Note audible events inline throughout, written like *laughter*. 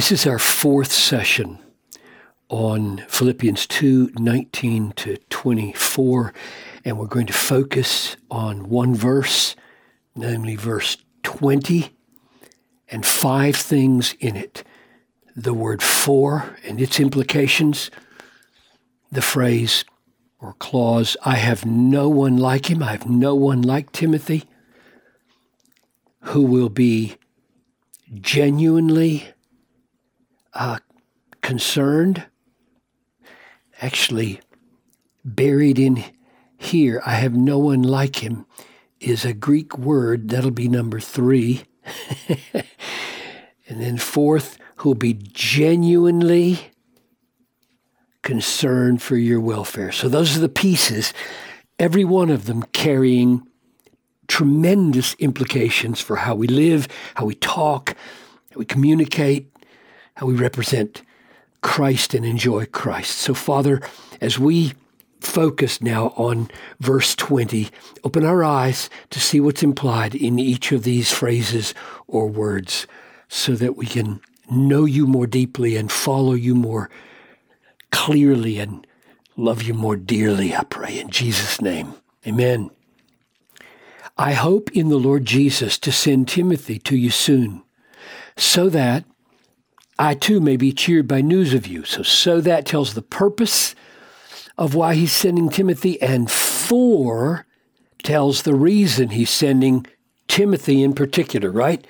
This is our fourth session on Philippians 2 19 to 24, and we're going to focus on one verse, namely verse 20, and five things in it. The word for and its implications, the phrase or clause, I have no one like him, I have no one like Timothy, who will be genuinely uh, concerned. Actually, buried in here, I have no one like him, is a Greek word. That'll be number three. *laughs* and then fourth, who'll be genuinely concerned for your welfare. So those are the pieces, every one of them carrying tremendous implications for how we live, how we talk, how we communicate, how we represent Christ and enjoy Christ. So, Father, as we focus now on verse 20, open our eyes to see what's implied in each of these phrases or words so that we can know you more deeply and follow you more clearly and love you more dearly, I pray, in Jesus' name. Amen. I hope in the Lord Jesus to send Timothy to you soon, so that I too may be cheered by news of you. So, so that tells the purpose of why he's sending Timothy, and for tells the reason he's sending Timothy in particular, right?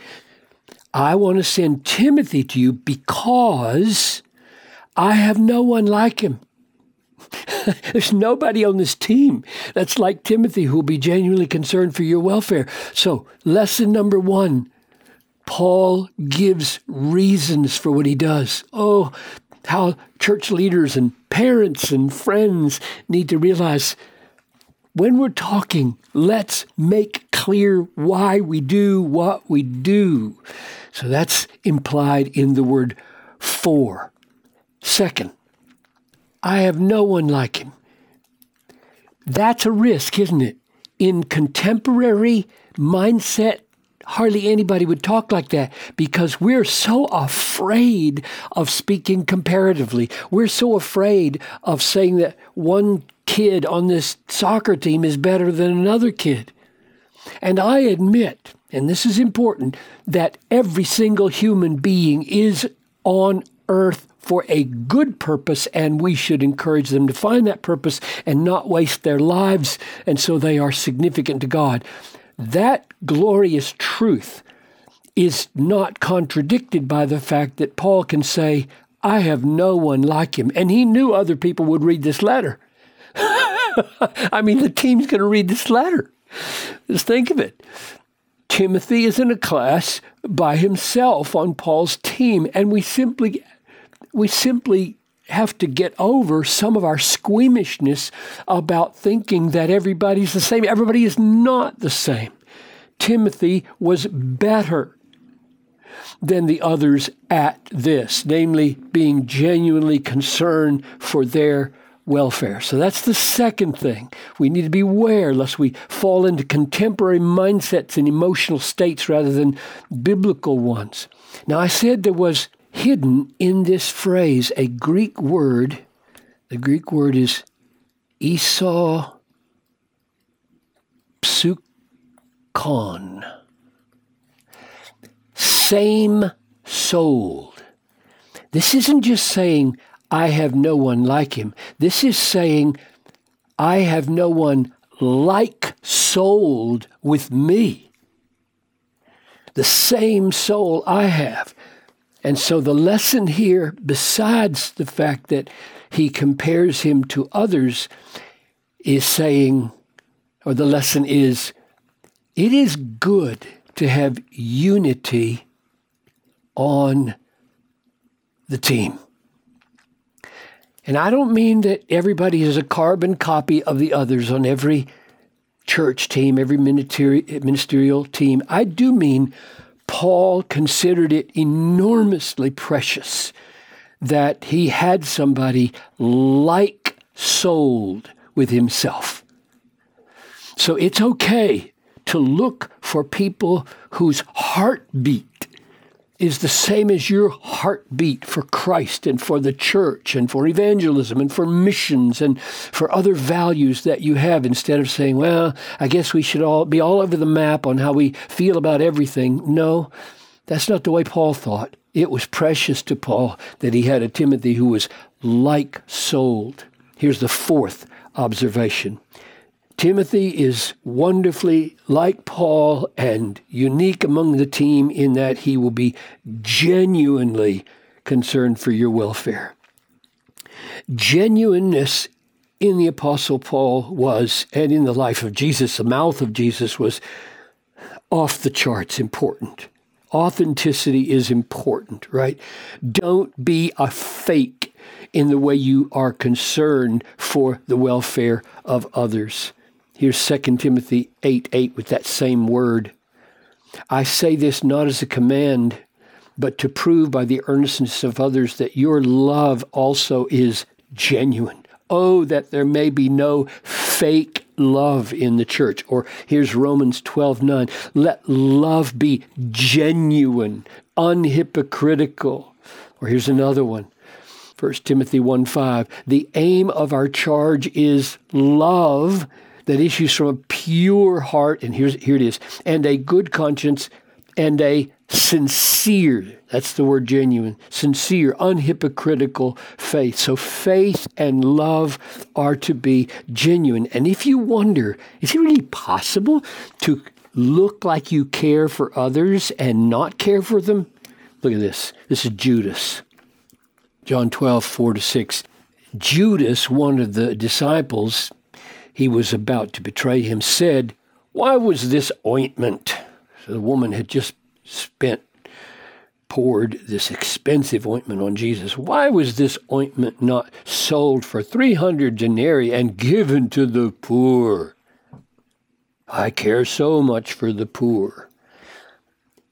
I want to send Timothy to you because I have no one like him. *laughs* There's nobody on this team that's like Timothy who will be genuinely concerned for your welfare. So, lesson number one Paul gives reasons for what he does. Oh, how church leaders and parents and friends need to realize when we're talking, let's make clear why we do what we do. So that's implied in the word for. Second, I have no one like him. That's a risk, isn't it? In contemporary mindset, hardly anybody would talk like that because we're so afraid of speaking comparatively. We're so afraid of saying that one kid on this soccer team is better than another kid. And I admit, and this is important, that every single human being is on earth for a good purpose, and we should encourage them to find that purpose and not waste their lives, and so they are significant to God. That glorious truth is not contradicted by the fact that Paul can say, I have no one like him. And he knew other people would read this letter. *laughs* I mean, the team's going to read this letter. Just think of it. Timothy is in a class by himself on Paul's team, and we simply we simply have to get over some of our squeamishness about thinking that everybody's the same. Everybody is not the same. Timothy was better than the others at this, namely being genuinely concerned for their welfare. So that's the second thing. We need to beware lest we fall into contemporary mindsets and emotional states rather than biblical ones. Now, I said there was hidden in this phrase a Greek word. The Greek word is Esau psukon. Same souled. This isn't just saying, I have no one like him. This is saying, I have no one like souled with me. The same soul I have. And so the lesson here, besides the fact that he compares him to others, is saying, or the lesson is, it is good to have unity on the team. And I don't mean that everybody is a carbon copy of the others on every church team, every ministerial team. I do mean Paul considered it enormously precious that he had somebody like souled with himself. So it's okay to look for people whose heartbeat is the same as your heartbeat for Christ and for the church and for evangelism and for missions and for other values that you have instead of saying, well, I guess we should all be all over the map on how we feel about everything. No, that's not the way Paul thought. It was precious to Paul that he had a Timothy who was like souled. Here's the fourth observation Timothy is wonderfully like Paul and unique among the team in that he will be genuinely concerned for your welfare. Genuineness in the Apostle Paul was, and in the life of Jesus, the mouth of Jesus was off the charts important. Authenticity is important, right? Don't be a fake in the way you are concerned for the welfare of others. Here's 2 Timothy 8 8 with that same word. I say this not as a command, but to prove by the earnestness of others that your love also is genuine. Oh, that there may be no fake love in the church. Or here's Romans 12 9. Let love be genuine, unhypocritical. Or here's another one. 1 Timothy 1 5. The aim of our charge is love that issues from a pure heart, and here's, here it is, and a good conscience and a sincere, that's the word genuine, sincere, unhypocritical faith. So faith and love are to be genuine. And if you wonder, is it really possible to look like you care for others and not care for them? Look at this. This is Judas. John 12, 4 to 6. Judas, one of the disciples, he was about to betray him, said, Why was this ointment? So the woman had just spent, poured this expensive ointment on Jesus. Why was this ointment not sold for 300 denarii and given to the poor? I care so much for the poor.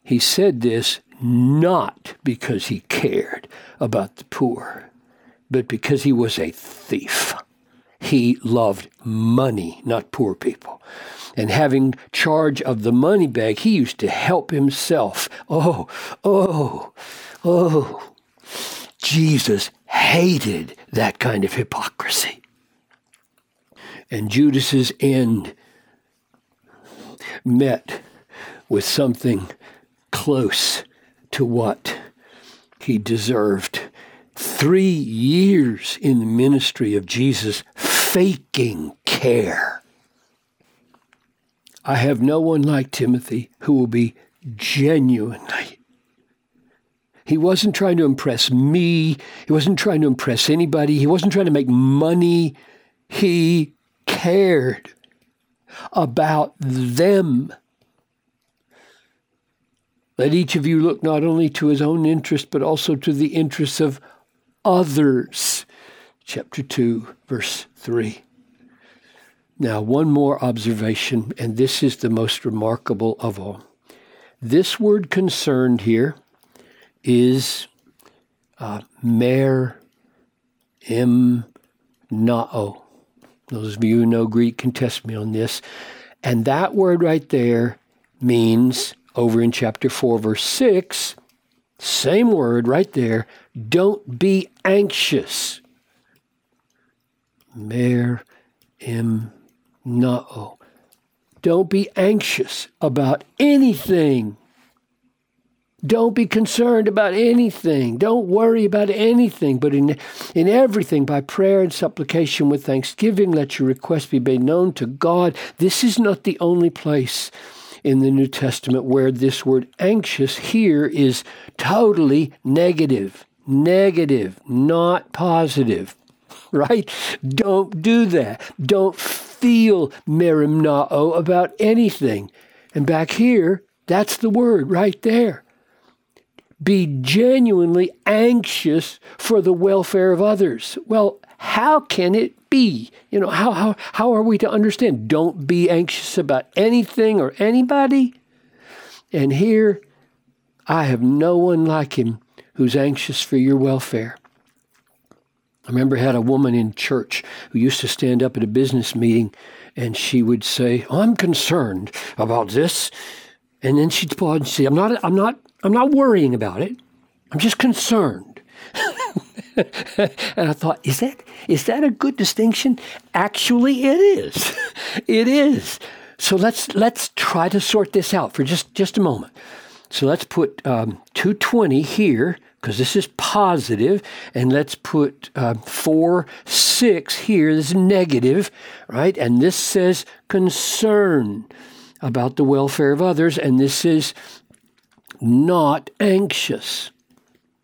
He said this not because he cared about the poor, but because he was a thief. He loved money, not poor people. And having charge of the money bag, he used to help himself. Oh, oh, oh. Jesus hated that kind of hypocrisy. And Judas's end met with something close to what he deserved. Three years in the ministry of Jesus faking care. I have no one like Timothy who will be genuinely. He wasn't trying to impress me. He wasn't trying to impress anybody. He wasn't trying to make money. He cared about them. Let each of you look not only to his own interest, but also to the interests of others chapter 2, verse 3. Now, one more observation, and this is the most remarkable of all. This word concerned here is uh, mer nao. Those of you who know Greek can test me on this. And that word right there means, over in chapter 4, verse 6, same word right there, don't be anxious mer im nao. Don't be anxious about anything. Don't be concerned about anything. Don't worry about anything, but in, in everything, by prayer and supplication with thanksgiving, let your request be made known to God. This is not the only place in the New Testament where this word anxious here is totally negative. Negative, not positive. *laughs* right? Don't do that. Don't feel merimnao about anything. And back here, that's the word right there. Be genuinely anxious for the welfare of others. Well, how can it be? You know, how, how, how are we to understand? Don't be anxious about anything or anybody. And here, I have no one like him who's anxious for your welfare. I remember I had a woman in church who used to stand up at a business meeting and she would say, oh, I'm concerned about this. And then she'd pause and say, I'm not, I'm not, I'm not worrying about it. I'm just concerned. *laughs* and I thought, is that is that a good distinction? Actually, it is. *laughs* it is. So let's let's try to sort this out for just just a moment. So let's put um, 220 here because this is positive, and let's put uh, 4, 6 here. This is negative, right? And this says concern about the welfare of others, and this is not anxious,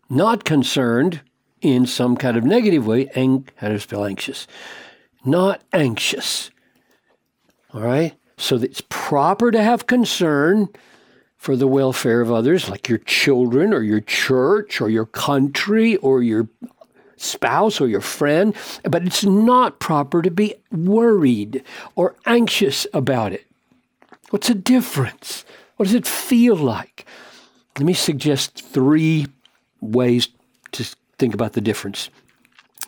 not concerned in some kind of negative way. Ang- how to spell anxious? Not anxious. All right? So it's proper to have concern for the welfare of others, like your children or your church or your country or your spouse or your friend, but it's not proper to be worried or anxious about it. What's the difference? What does it feel like? Let me suggest three ways to think about the difference.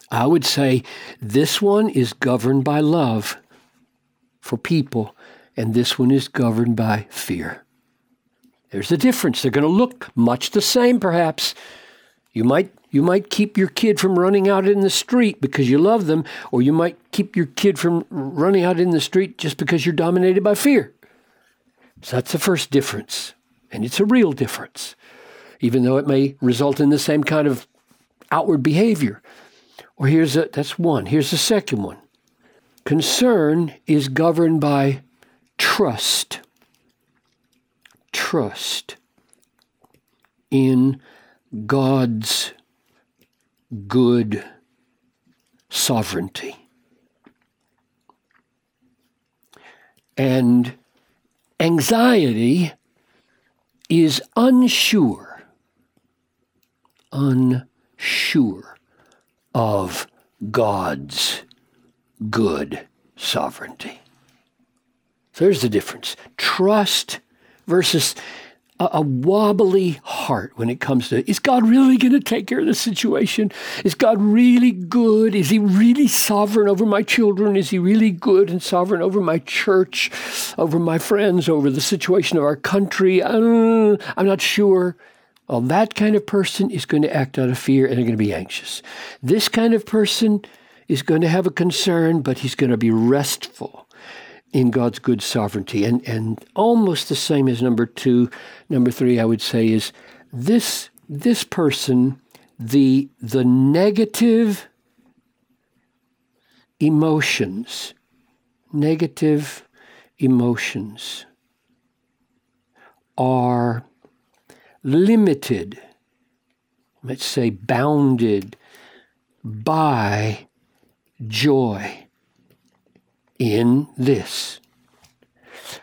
I would say this one is governed by love for people, and this one is governed by fear. There's a difference. They're going to look much the same, perhaps. You might you might keep your kid from running out in the street because you love them, or you might keep your kid from running out in the street just because you're dominated by fear. So that's the first difference, and it's a real difference, even though it may result in the same kind of outward behavior. Or here's a that's one. Here's the second one. Concern is governed by trust trust in God's good sovereignty. And anxiety is unsure, unsure of God's good sovereignty. There's the difference. Trust versus a, a, wobbly heart when it comes to is God really going to take care of the situation? Is God really good? Is He really sovereign over my children? Is He really good and sovereign over my church, over my friends, over the situation of our country? Uh, I'm not sure. Well, that kind of person is going to act out of fear and they're going to be anxious. This kind of person is going to have a concern, but he's going to be restful in God's good sovereignty. And, and almost the same as number two. Number three, I would say, is this, this person, the, the negative emotions, negative emotions are limited, let's say bounded by joy in this.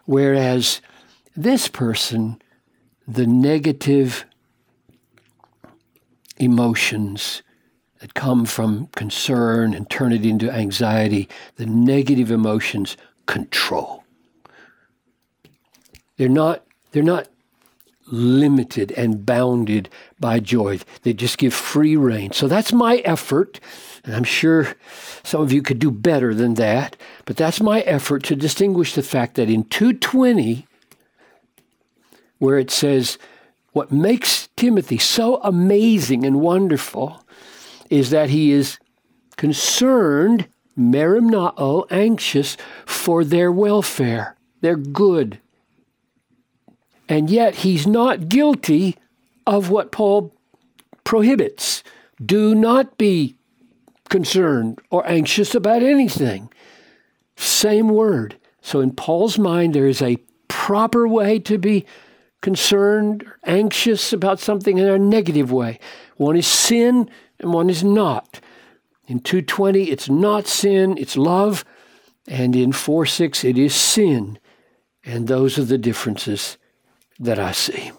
Whereas this person, the negative emotions that come from concern and turn it into anxiety, the negative emotions control. They're not, they're not limited and bounded by joy. They just give free rein. So that's my effort. And I'm sure some of you could do better than that. But that's my effort to distinguish the fact that in 220, where it says, what makes Timothy so amazing and wonderful is that he is concerned, merimnao, anxious for their welfare, their good. And yet he's not guilty of what Paul prohibits. Do not be concerned or anxious about anything. Same word. So in Paul's mind, there is a proper way to be concerned, anxious about something in a negative way. One is sin and one is not. In 220, it's not sin, it's love. And in 4 6, it is sin. And those are the differences that I see.